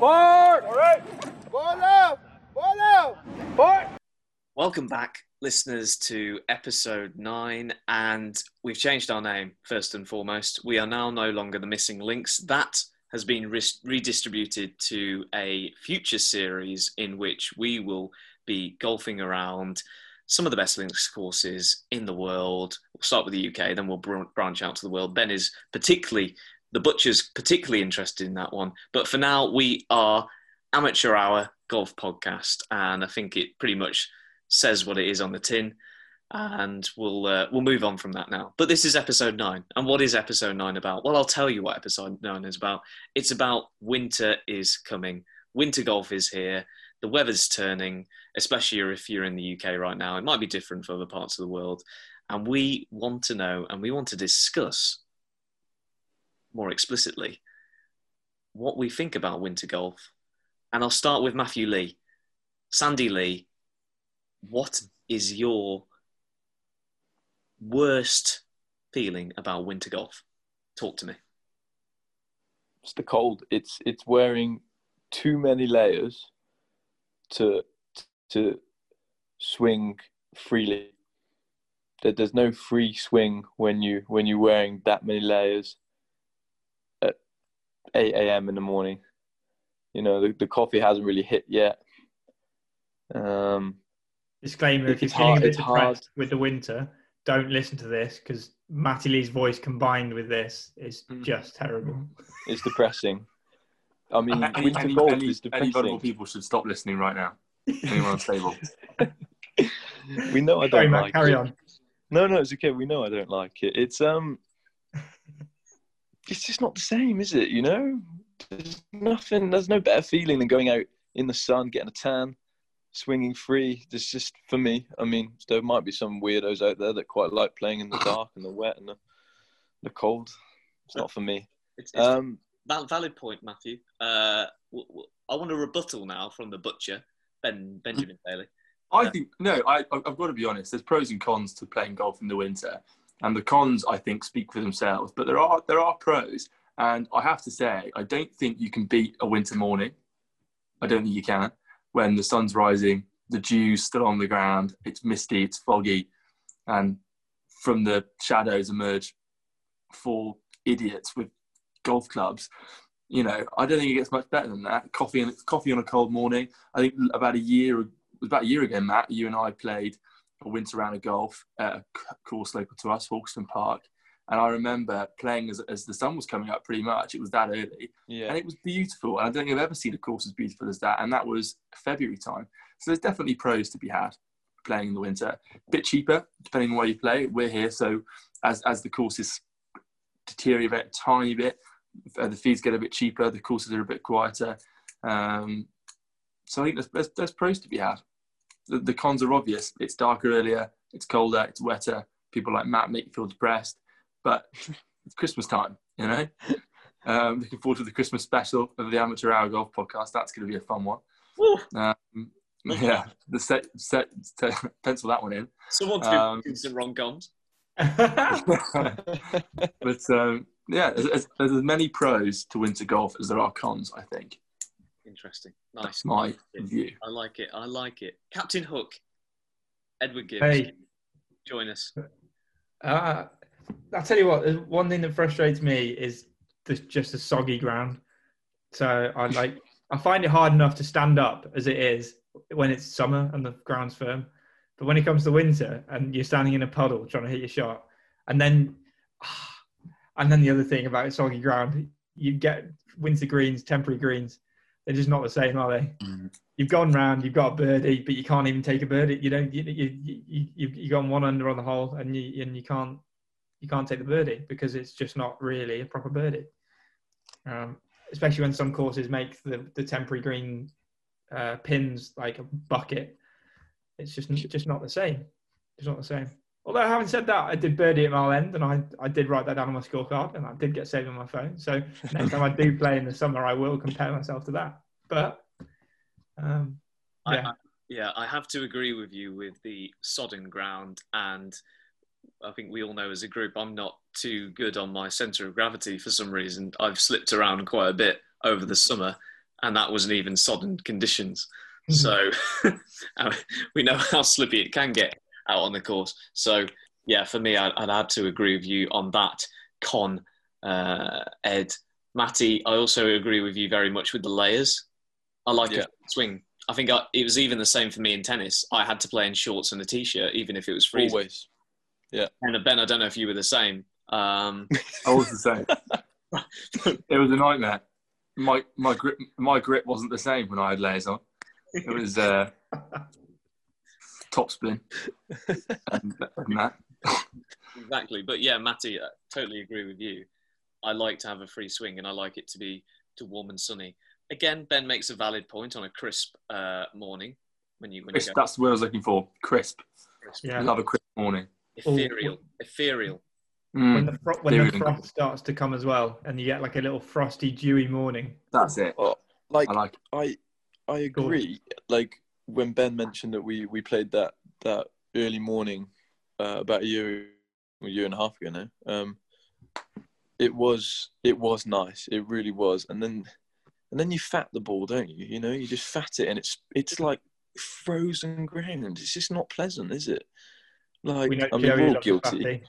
Forward! All right. Ball out! Ball out! Forward! Welcome back, listeners, to episode nine. And we've changed our name, first and foremost. We are now no longer the missing links. That has been re- redistributed to a future series in which we will be golfing around some of the best links courses in the world. We'll start with the UK, then we'll br- branch out to the world. Ben is particularly, the Butcher's particularly interested in that one. But for now, we are Amateur Hour Golf Podcast. And I think it pretty much says what it is on the tin. And we'll uh, we'll move on from that now. But this is episode nine, and what is episode nine about? Well, I'll tell you what episode nine is about. It's about winter is coming. Winter golf is here. The weather's turning, especially if you're in the UK right now. It might be different for other parts of the world, and we want to know and we want to discuss more explicitly what we think about winter golf. And I'll start with Matthew Lee. Sandy Lee, what is your worst feeling about winter golf? Talk to me. It's the cold. It's it's wearing too many layers to to swing freely. There, there's no free swing when you when you're wearing that many layers 8 a.m. in the morning. You know the, the coffee hasn't really hit yet. Um, Disclaimer: If you're It's feeling hard- a bit it's hard. with the winter, don't listen to this because Matty Lee's voice combined with this is Mm. just terrible. it's depressing. I mean, Any, winter any, golf any, is any vulnerable people should stop listening right now. Anyone unstable. We know I don't Matt, like carry it. on. No, no, it's okay. We know I don't like it. It's um, it's just not the same, is it? You know, there's nothing. There's no better feeling than going out in the sun, getting a tan, swinging free. There's just for me. I mean, there might be some weirdos out there that quite like playing in the dark and the wet and the, the cold. It's not for me. It's, it's Um, val- valid point, Matthew. Uh, w- w- I want a rebuttal now from the butcher, Ben Benjamin Bailey. I Yeah. think no. I, I- I've got to be honest. There's pros and cons to playing golf in the winter, and the cons I think speak for themselves. But there are there are pros, and I have to say I don't think you can beat a winter morning. I don't think you can when the sun's rising, the dew's still on the ground, it's misty, it's foggy, and from the shadows emerge four idiots with golf clubs. You know, I don't think it gets much better than that. Coffee and coffee on a cold morning. I think about a year, about a year ago, Matt, you and I played a winter round of golf at a course local to us, Hawkstone Park. And I remember playing as, as the sun was coming up pretty much. It was that early. yeah. And it was beautiful. And I don't think I've ever seen a course as beautiful as that. And that was February time. So there's definitely pros to be had playing in the winter. A bit cheaper, depending on where you play. We're here. So as, as the courses deteriorate a tiny bit, uh, the fees get a bit cheaper, the courses are a bit quieter. Um, so I think there's, there's, there's pros to be had. The, the cons are obvious. It's darker earlier, it's colder, it's wetter. People like Matt make you feel depressed. But it's Christmas time, you know? Um, looking forward to the Christmas special of the Amateur Hour Golf podcast. That's going to be a fun one. Um, yeah, the set, set, set, pencil that one in. Someone's Um, been some wrong cons. but um, yeah, there's, there's as many pros to winter golf as there are cons. I think Interesting. Nice. that's my I like it. view. I like it. I like it. Captain Hook, Edward Gibbs, Hey. join us. Uh, I'll tell you what. One thing that frustrates me is the, just the soggy ground. So I like. I find it hard enough to stand up as it is when it's summer and the ground's firm. But when it comes to winter and you're standing in a puddle trying to hit your shot, and then, and then the other thing about soggy ground, you get winter greens, temporary greens. They're just not the same, are they? Mm. You've gone round, you've got a birdie, but you can't even take a birdie. You don't. You you you you, you gone one under on the hole, and you and you can't you can't take the birdie because it's just not really a proper birdie. Um, especially when some courses make the, the temporary green uh, pins like a bucket. It's just just not the same. It's not the same. Although having said that, I did birdie at Mile End, and I, I did write that down on my scorecard, and I did get saved on my phone. So next time I do play in the summer, I will compare myself to that. But um, Yeah. I, yeah, I have to agree with you with the sodden ground, and I think we all know as a group I'm not too good on my centre of gravity for some reason. I've slipped around quite a bit over the summer, and that wasn't even sodden conditions. So uh, we know how slippy it can get out on the course. So yeah, for me, I'd, I'd have to agree with you on that. Con uh, Ed, Matty, I also agree with you very much with the layers. I like Yeah. a swing. I think I, it was even the same for me in tennis. I had to play in shorts and a t-shirt, even if it was freezing. Always. Yeah. And uh, Ben, I don't know if you were the same. Um, I was the same. it was a nightmare. My my grip my grip wasn't the same when I had layers on. It was uh, top spin and, and that. exactly, but yeah, Matty, I totally agree with you. I like to have a free swing, and I like it to be to warm and sunny. Again, Ben makes a valid point on a crisp uh, morning when you when you Crisp, go that's the word I was looking for. Crisp. crisp. Yeah. Love a crisp morning. ethereal, ethereal. Mm, when the fro- when the frost starts to come as well, and you get like a little frosty, dewy morning. that's it. Like I like. I I Go on. agree. Like when Ben mentioned that we we played that that early morning uh, about a year a year and a half ago now. Um, it was it was nice. It really was. And then and then you fat the ball, don't you? You know, you just fat it, and it's it's like frozen ground. It's just not pleasant, is it? Like We I mean, we're all guilty. fatty.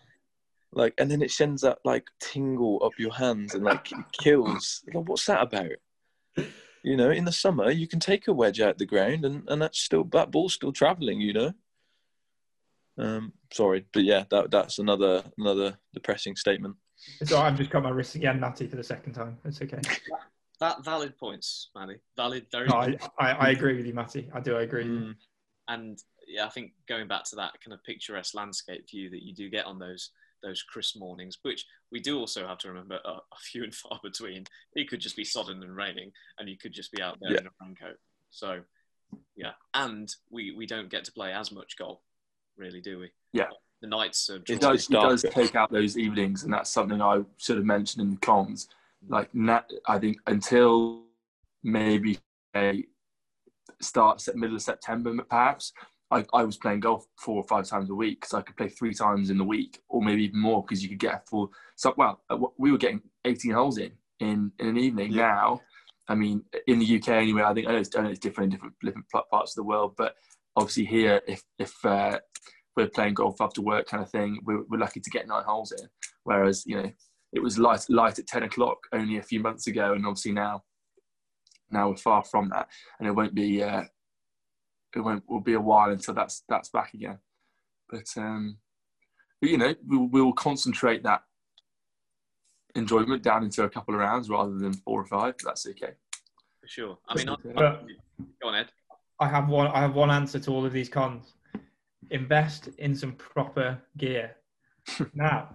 Like, and then it sends that like tingle up your hands and like kills. Like, what's that about? You know, in the summer you can take a wedge out the ground and, and that's still that ball's still traveling. You know. Um, sorry, but yeah, that that's another another depressing statement. So I've just got my wrist again, Natty, for the second time. It's okay. That valid points, Matty. Valid, very. No, I, I, I agree with you, Matty. I do I agree. Mm, and yeah, I think going back to that kind of picturesque landscape view that you do get on those those crisp mornings, which we do also have to remember are, few and far between. It could just be sodden and raining, and you could just be out there Yeah. in a raincoat. So yeah, and we we don't get to play as much golf, really, do we? Yeah. the nights are. It does, it does take out those evenings, and that's something I should have mentioned in the comms. Like, I think until maybe a start se- middle of September, perhaps, I, I was playing golf four or five times a week because I could play three times in the week, or maybe even more because you could get a full. So, well, uh, we were getting 18 holes in in, in an evening. Yeah. Now, I mean, in the UK anyway, I think I know it's, I know it's different in different, different parts of the world, but obviously here, if if uh, we're playing golf after work kind of thing, we're, we're lucky to get nine holes in. Whereas, you know, it was light light at 10 o'clock only a few months ago, and obviously now, now we're far from that, and it won't be uh, it won't will be a while until that's that's back again. But um, but you know, we'll, we'll concentrate that enjoyment down into a couple of rounds rather than four or five. But that's okay. for sure. I mean, I, But- go on, Ed. I have one. I have one answer to all of these cons. Invest in some proper gear. now,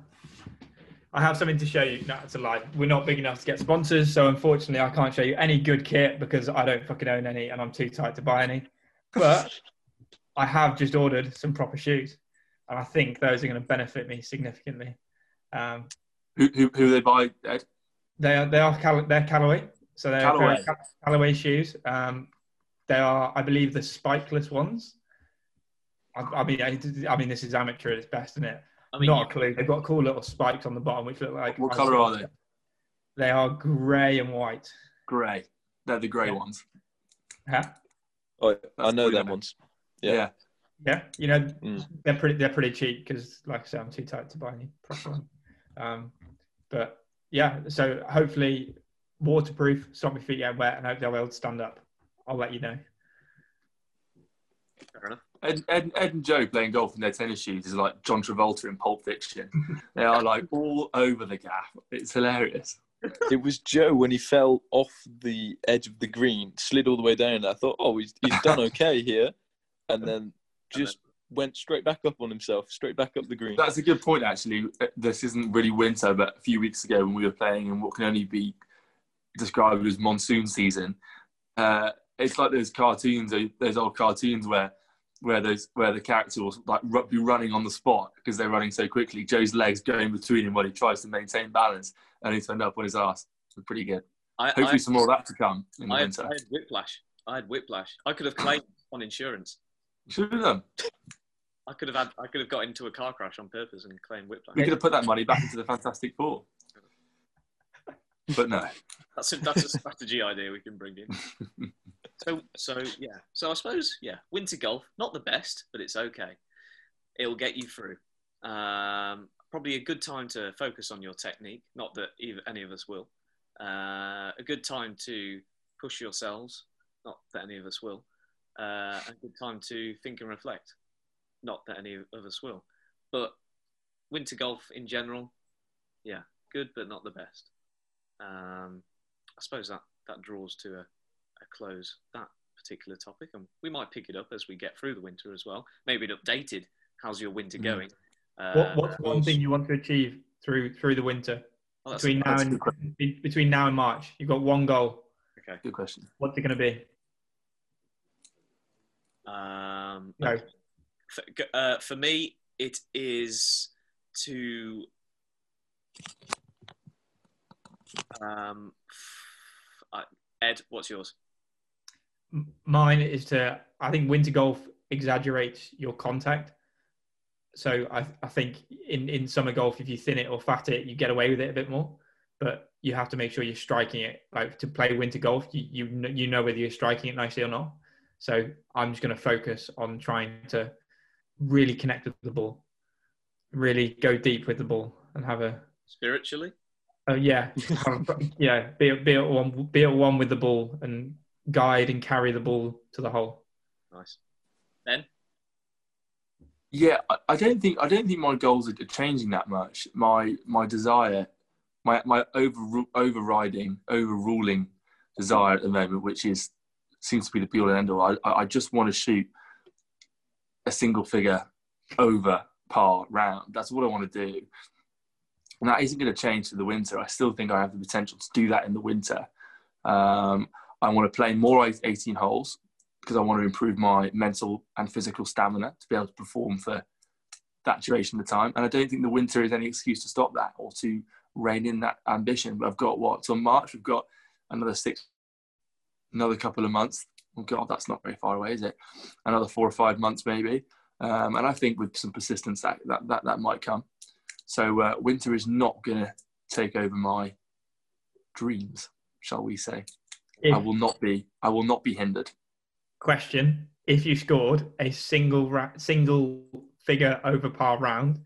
I have something to show you. No, it's a lie. We're not big enough to get sponsors, so unfortunately, I can't show you any good kit because I don't fucking own any, and I'm too tight to buy any. But I have just ordered some proper shoes, and I think those are going to benefit me significantly. Um, Who who, who they buy? Ed? they are they are Cal- they're Callaway, so they're Callaway. Cal- Callaway shoes. Um, they are, I believe, the spikeless ones. I, I mean, I, I mean, this is amateur at its best, isn't it? I mean, Not a clue. They've got cool little spikes on the bottom, which look like. What colour are they? They are grey and white. Grey. They're the grey Yeah. ones. Huh? Oh, I know probably them ones. Yeah. Yeah. Yeah, you know, Mm. they're pretty. They're pretty cheap because, like I said, I'm too tight to buy any proper one. Um, but yeah, so hopefully waterproof, stop my feet getting wet, and hope they'll be able to stand up. I'll let you know. fair enough. Ed, Ed, Ed and Joe playing golf in their tennis shoes is like John Travolta in Pulp Fiction. they are like all over the gaff. It's hilarious. It was Joe when he fell off the edge of the green, slid all the way down. I thought, oh, he's, he's done okay here. And then just went straight back up on himself, straight back up the green. That's a good point, actually. This isn't really winter, but a few weeks ago when we were playing in what can only be described as monsoon season, uh, it's like those cartoons, those old cartoons where where those where the character will like be running on the spot because they're running so quickly. Joe's legs going between him while he tries to maintain balance, and he turned up on his ass. It's pretty good. I, Hopefully, I, some more of that to come in the I, winter. I had whiplash. I had whiplash. I could have claimed on insurance. Should have done. I could have had. I could have got into a car crash on purpose and claimed whiplash. We could have put that money back into the Fantastic Four. but no. That's a that's a strategy idea we can bring in. So so yeah. So I suppose yeah, winter golf not the best, but it's okay. It'll get you through. Um, probably a good time to focus on your technique. Not that either, any of us will. Uh, a good time to push yourselves. Not that any of us will. Uh, a good time to think and reflect. Not that any of us will. But winter golf in general, yeah, good but not the best. Um, I suppose that that draws to a, a close that particular topic, and we might pick it up as we get through the winter as well. Maybe it updated. How's your winter Mm. going? Uh, What, what's one thing you want to achieve through through the winter oh, that's- between now and be- between now and March? You've got one goal. okay. Good question. What's it going to be? Um, No. okay. For, uh, for me, it is to um, Ed. What's yours? Mine is to. I think winter golf exaggerates your contact. So I, I think in, in summer golf, if you thin it or fat it, you get away with it a bit more. But you have to make sure you're striking it. Like to play winter golf, you you, you know whether you're striking it nicely or not. So I'm just going to focus on trying to really connect with the ball, really go deep with the ball, and have a Spiritually, Oh yeah, yeah. Be be at one, be at one with the ball, and guide and carry the ball to the hole. nice. Ben, Yeah, I, I don't think I don't think my goals are changing that much. My my desire, my my over overriding, overruling desire at the moment, which is seems to be the be all and end all. I, I I just want to shoot a single figure over par round. That's what I want to do. And that isn't going to change for the winter. I still think I have the potential to do that in the winter. Um, I want to play more 18 holes because I want to improve my mental and physical stamina to be able to perform for that duration of time. And I don't think the winter is any excuse to stop that or to rein in that ambition. But I've got what till March. We've got another six, another couple of months. Oh God, that's not very far away, is it? Another four or five months maybe. Um, and I think with some persistence, that that that, that might come. So uh, winter is not going to take over my dreams, shall we say? I will not be. I will not be hindered. question: If you scored a single ra- single figure over par round,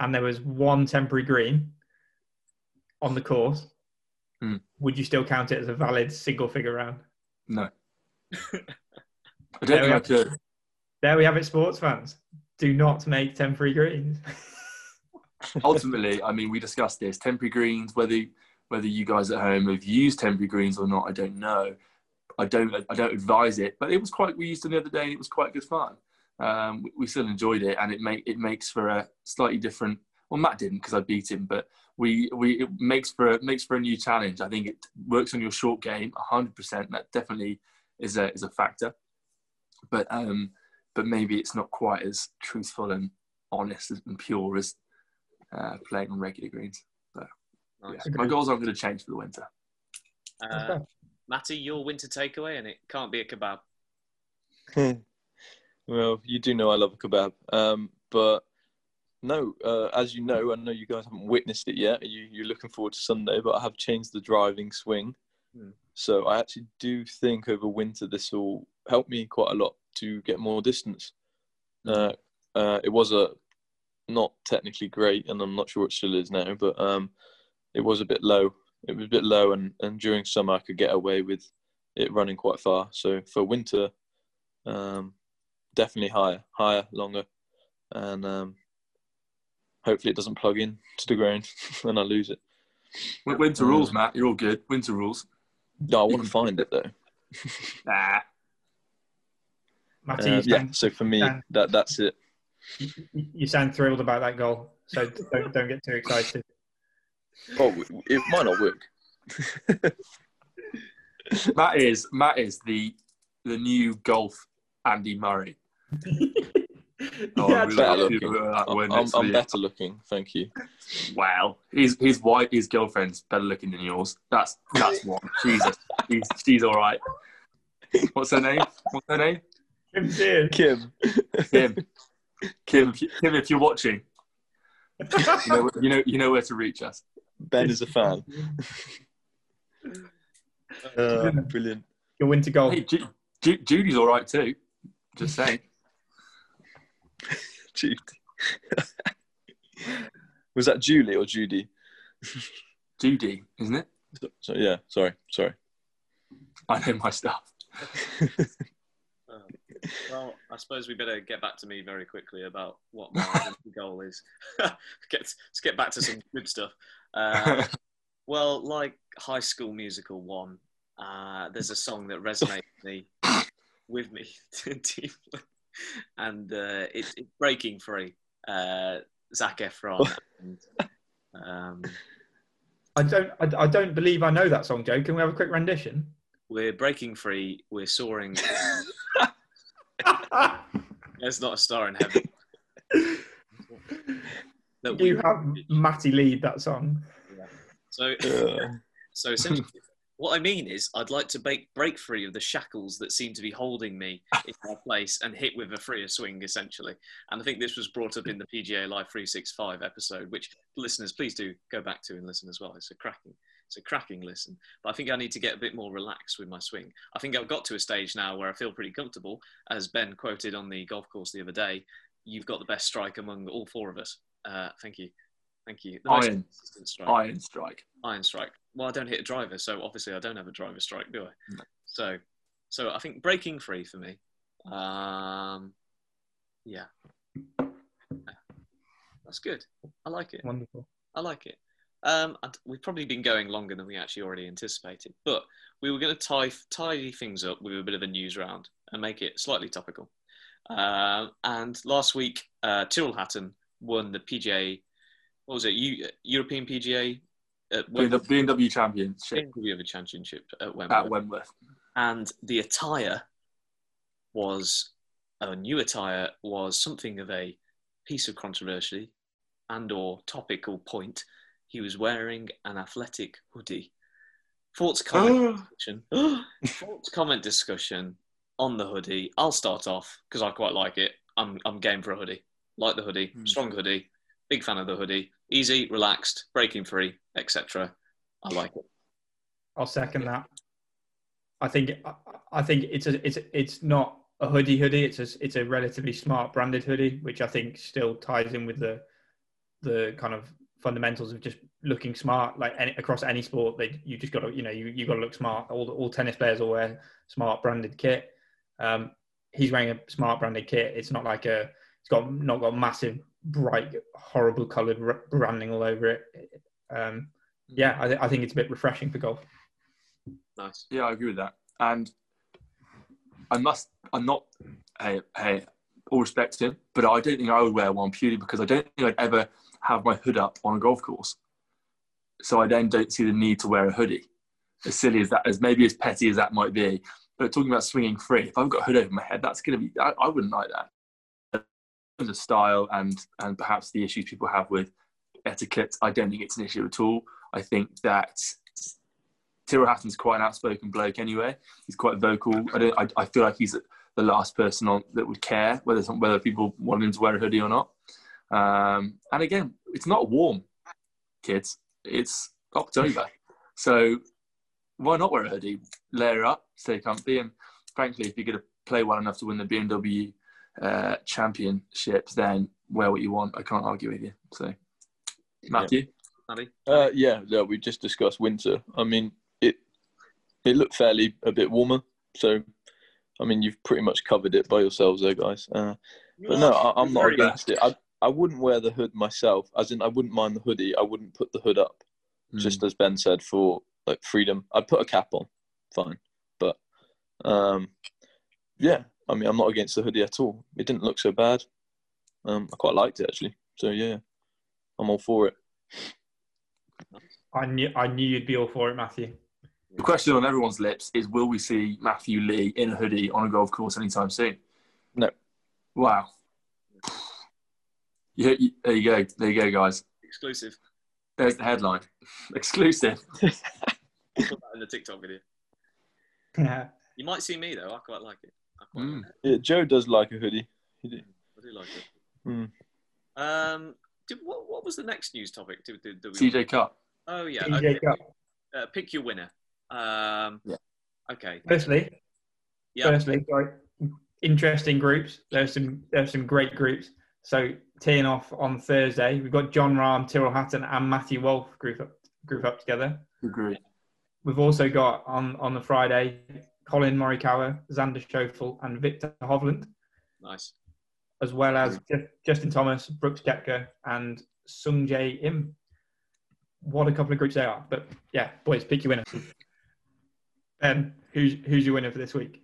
and there was one temporary green on the course, Hmm. would you still count it as a valid single figure round? No. I don't think I have- could. There we have it, sports fans. Do not make temporary greens. ultimately, I mean, we discussed this temporary greens. Whether whether you guys at home have used temporary greens or not, I don't know. I don't I don't advise it, but it was quite. We used them the other day, and it was quite good fun. Um, we, still enjoyed it, and it make it makes for a slightly different. Well, Matt didn't because I beat him, but we we it makes for a, makes for a new challenge. I think it works on your short game, hundred percent. That definitely is a is a factor, but um, but maybe it's not quite as truthful and honest and pure as uh, playing on regular greens. Nice. Yeah. My goals aren't going to change for the winter. Uh, Matty, your winter takeaway, and it can't be a kebab. well, you do know I love a kebab. Um, but no, uh, as you know, I know you guys haven't witnessed it yet. You, you're looking forward to Sunday, but I have changed the driving swing. Hmm. So I actually do think over winter this will help me quite a lot to get more distance. Uh, uh, it was a not technically great, and I'm not sure it still is now, but um, it was a bit low. It was a bit low, and, and during summer I could get away with it running quite far. So for winter, um, definitely higher, higher, longer, and um, hopefully it doesn't plug in to the ground and I lose it. Winter Mm. rules, Matt. You're all good. Winter rules. No, I want to find it though. Nah. Matty, Uh, you, yeah, sound, so for me, Dan. that that's it. you, you sound thrilled about that goal. So don't, don't get too excited. Oh, it might not work. Matt is Matt is the the new golf Andy Murray. Oh, Yeah, I really better like looking. you, I'm, I'm, I'm better looking, thank you. Wow, his his wife, his girlfriend's better looking than yours. That's that's one. Jesus, she's she's all right. What's her name? What's her name? Kim Sears. Kim, Kim. Kim. if you- Kim, if you're watching, you know you know you know where to reach us. Ben is a fan. Uh, brilliant. Your winter goal. Hey, Ju- Ju- Judy's all right too. Just saying. Judy. Was that Julie or Judy? Judy, isn't it? So, so yeah, sorry, sorry. I know my stuff. Oh. Well, I suppose we better get back to me very quickly about what my goal is. get, let's get back to some good stuff. Uh, well, like High School Musical one, uh, there's a song that resonates me with me deeply, and uh, it, it's Breaking Free. Uh, Zac Efron. and, um, I don't. I, I don't believe I know that song, Joe. Can we have a quick rendition? we're breaking free. We're soaring. There's not a star in heaven. That we- you have Matty lead that song. So, Uh, so essentially, what I mean is, I'd like to break break free of the shackles that seem to be holding me in my place and hit with a freer swing, essentially. And I think this was brought up in the PGA Live 365 episode, which listeners, please do go back to and listen as well. It's a cracking, it's a cracking listen. But I think I need to get a bit more relaxed with my swing. I think I've got to a stage now where I feel pretty comfortable. As Ben quoted on the golf course the other day, you've got the best strike among all four of us. Uh, thank you. Thank you. The Iron. strike Iron strike. iron strike. Well, I don't hit a driver, so obviously I don't have a driver strike, do I? No. So, so I think breaking free for me. Um, yeah, Yeah. that's good. I like it. Wonderful. I like it. Um, we've probably been going longer than we actually already anticipated, but we were going to tie tidy things up with a bit of a news round and make it slightly topical. Um and last week, uh, Tyrrell Hatton won the PGA. What was it? U- European PGA at The BMW Championship BMW Championship at Wembley. at Wentworth. and the attire was a new attire was something of a piece of controversy and or topical point he was wearing an athletic hoodie thoughts comment discussion thoughts comment discussion on the hoodie i'll start off because i quite like it i'm, I'm game for a hoodie like the hoodie Hmm. strong hoodie big fan of the hoodie easy relaxed breaking free etc i like it I'll second that. I think I- think it's a it's it's not a hoodie hoodie. It's a it's a relatively smart branded hoodie, which I think still ties in with the the kind of fundamentals of just looking smart. Like any, across any sport, they you just got to you know you you got to look smart. All all tennis players will wear smart branded kit. Um, he's wearing a smart branded kit. It's not like a it's got not got massive bright horrible coloured r- branding all over it. Um, yeah, I, th- I think it's a bit refreshing for golf. nice Yeah, I agree with that. And I must, I'm not, hey, hey, all respect to him, but I don't think I would wear one purely because I don't think I'd ever have my hood up on a golf course. So I then don't see the need to wear a hoodie. As silly as that, as maybe as petty as that might be, but talking about swinging free, if I've got a hood over my head, that's going to be, I, I wouldn't like that. Of style and and perhaps the issues people have with etiquette, I don't think it's an issue at all. I think that Tyrrell Hatton's quite an outspoken bloke anyway. He's quite vocal. I don't. I, I feel like he's the last person on that would care whether some, whether people want him to wear a hoodie or not. Um, and again, it's not warm, kids. It's October, so why not wear a hoodie? Layer up, stay comfy, and frankly, if you're going to play well enough to win the BMW uh, championships, then wear what you want. I can't argue with you. So, Matthew, Maddie? uh, yeah, yeah, we just discussed winter. I mean, it it looked fairly a bit warmer. So, I mean, you've pretty much covered it by yourselves there, guys. Uh, but no, I, I'm not Very against it. I I wouldn't wear the hood myself, as in I wouldn't mind the hoodie. I wouldn't put the hood up, Hmm. just as Ben said, for like freedom. I'd put a cap on, fine. But um, yeah, I mean, I'm not against the hoodie at all. It didn't look so bad. Um, I quite liked it actually. So yeah, I'm all for it. I knew I knew you'd be all for it, Matthew. The question on everyone's lips is: Will we see Matthew Lee in a hoodie on a golf course anytime soon? No. Wow. Yeah, there you go. There you go, guys. Exclusive. There's the headline. Exclusive. Put that in the TikTok video. Yeah. You might see me though. I quite like it. I quite Mm. Yeah, Joe does like a hoodie. He do. I do like it. Mm. Um, did, what, what was the next news topic? Did, did, did we... CJ Cup. Oh yeah. PJ Okay. Cup. Uh, pick your winner. Um, Yeah. Okay. Firstly, Yeah. firstly, sorry, interesting groups. There's some there's some great groups. So teeing off on Thursday, we've got Jon Rahm, Tyrrell Hatton, and Matthew Wolff group up group up together. Agree. We've also got on on the Friday Collin Morikawa, Xander Schauffele, and Viktor Hovland, Nice. as well as Ju- Justin Thomas, Brooks Koepka, and Sung Jae Im. What a couple of groups they are! But yeah, boys, pick your winner. Ben, who's who's your winner for this week?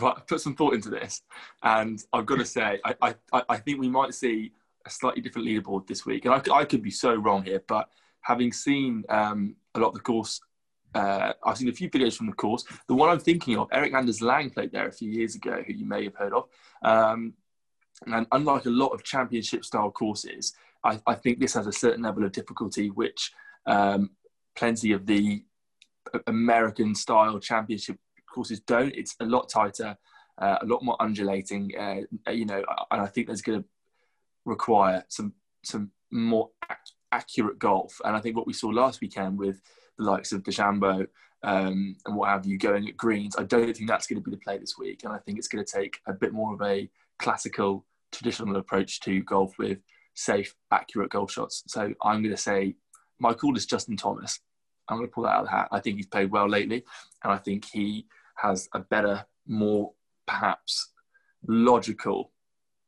Right, I put some thought into this, and I've got to say, I, I, I- I think we might see a slightly different leaderboard this week. And I, could- I could be so wrong here, but having seen um, a lot of the course, uh, I've seen a few videos from the course. The one I'm thinking of, Erik Anders Lang played there a few years ago, who you may have heard of. Um, and unlike a lot of championship style courses, I, I think this has a certain level of difficulty, which um, plenty of the American style championship courses don't. It's a lot tighter, uh, a lot more undulating, uh, you know, and I think there's going to require some some more ac- accurate golf. And I think what we saw last weekend with the likes of DeChambeau um, and what have you going at greens, I don't think that's going to be the play this week. And I think it's going to take a bit more of a classical, traditional approach to golf with safe, accurate golf shots. So I'm going to say my call is Justin Thomas. I'm going to pull that out of the hat. I think he's played well lately, and I think he has a better, more perhaps logical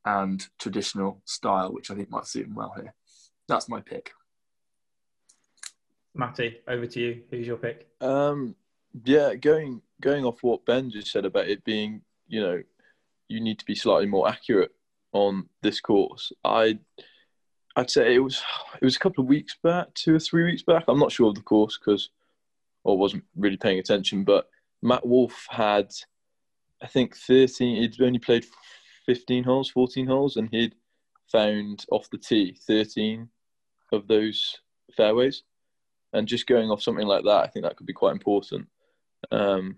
and traditional style, which I think might suit him well here. That's my pick. Matty, over to you. Who's your pick? Um, yeah, going going off what Ben just said about it being, you know, you need to be slightly more accurate on this course. I, I'd say it was it was a couple of weeks back, two or three weeks back. I'm not sure of the course because I wasn't really paying attention. But Matt Wolff had, I think, 13. He'd only played 15 holes, 14 holes, and he'd found off the tee 13 of those fairways and just going off something like that, I think that could be quite important. Um,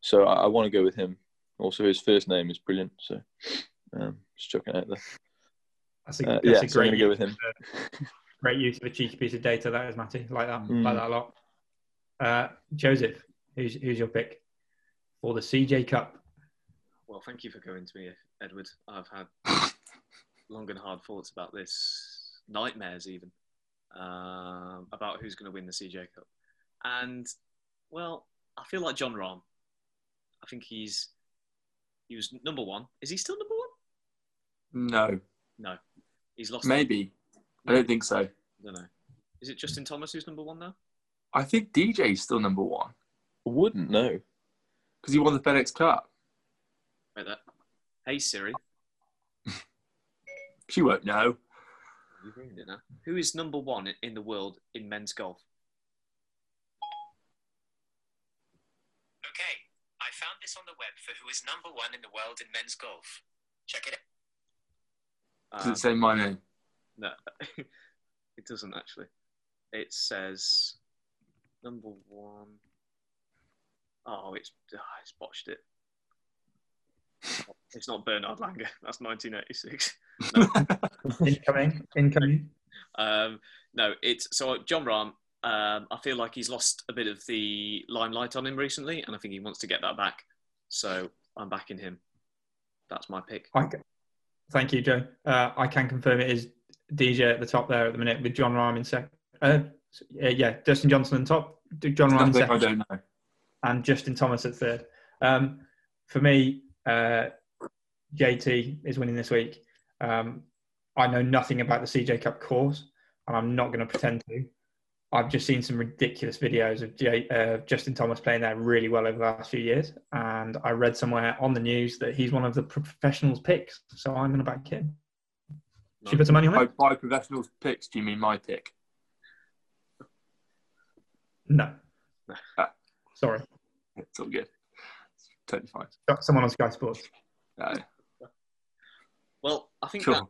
so I, I want to go with him. Also, his first name is brilliant. So um, just chucking out there. That's a, Uh, that's yeah, a I'm great, going to go use with him. of- great use of a cheeky piece of data. That is Matty. Like that. Mm. Like that a lot. Uh, Joseph, who's who's your pick for the CJ Cup? Well, thank you for coming to me, Edward. I've had long and hard thoughts about this, nightmares even, um, about who's going to win the CJ Cup. And, well, I feel like Jon Rahm. I think he's he was number one. Is he still number one? No, No, he's lost. maybe. I don't think so. I don't know. Is it Justin Thomas who's number one now? I think DJ's still number one I wouldn't know. because he won the FedEx Cup. Right there. Hey Siri, She won't know. You've ruined it now. Who is number one in- in the world in men's golf? Okay, I found this on the web for who is number one in the world in men's golf. Check it out. Does Um, it say my name? No, it doesn't actually. It says number one. Oh, it's oh, it's botched it. It's not Bernard Langer. That's 1986. Incoming, incoming. Um, no, it's so Jon Rahm. Um, I feel like he's lost a bit of the limelight on him recently, and I think he wants to get that back. So I'm backing him. That's my pick. I ca- thank you, Joe. Uh, I can confirm it is DJ at the top there at the minute with Jon Rahm in second. Uh, yeah, yeah, Dustin Johnson on top, John Rahm in Nothing I don't know. and Justin Thomas at third. Um, for me, uh, JT is winning this week. Um, I know nothing about the CJ Cup course, and I'm not going to pretend to. I've just seen some ridiculous videos of J, uh, Justin Thomas playing there really well over the last few years, and I read somewhere on the news that he's one of the professionals' picks. So I'm going to back him. Should you put some money on By, it? by professionals' picks, do you mean my pick? No. Ah. Sorry, It's all good. It's totally fine. got someone on Sky Sports. No, Well, I think sure. that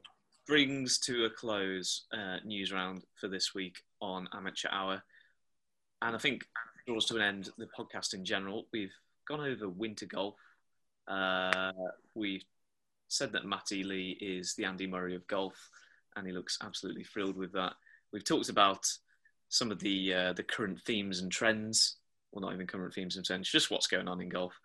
brings to a close uh, news round for this week on Amateur Hour. And I think draws to an end the podcast in general. We've gone over winter golf. Uh, we've said that Matty Lee is the Andy Murray of golf, and he looks absolutely thrilled with that. We've talked about some of the uh, the current themes and trends well, not even current themes and trends, just what's going on in golf.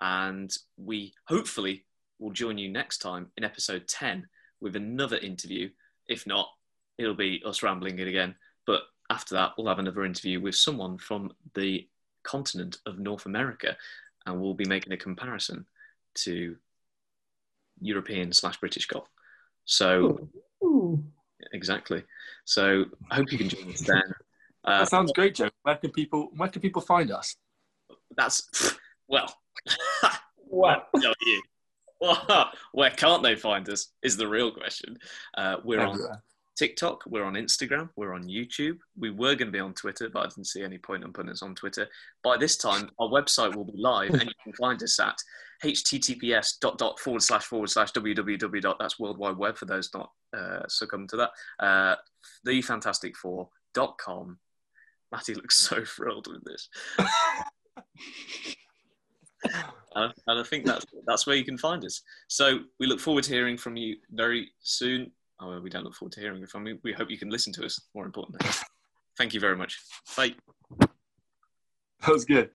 And we hopefully will join you next time in episode 10 with another interview. If not, it'll be us rambling it again. But after that, we'll have another interview with someone from the continent of North America, and we'll be making a comparison to European slash British golf. So Ooh. exactly. So I hope you can join us then. Uh, That sounds great, Joe. Where can people Where can people find us? that's well. What? tell you. Well, where can't they find us is the real question. Uh, we're on TikTok, we're on Instagram, we're on YouTube. We were going to be on Twitter, but I didn't see any point in putting us on Twitter. By this time, our website will be live, and you can find us at https dot dot forward slash forward slash www dot that's World Wide Web for those not uh, succumb to that. Uh, thefantastic4.com. Matty looks so thrilled with this. Uh, and I think that's that's where you can find us. So we look forward to hearing from you very soon. Oh, well, we don't look forward to hearing from you. We hope you can listen to us. More importantly, thank you very much. Bye. That was good.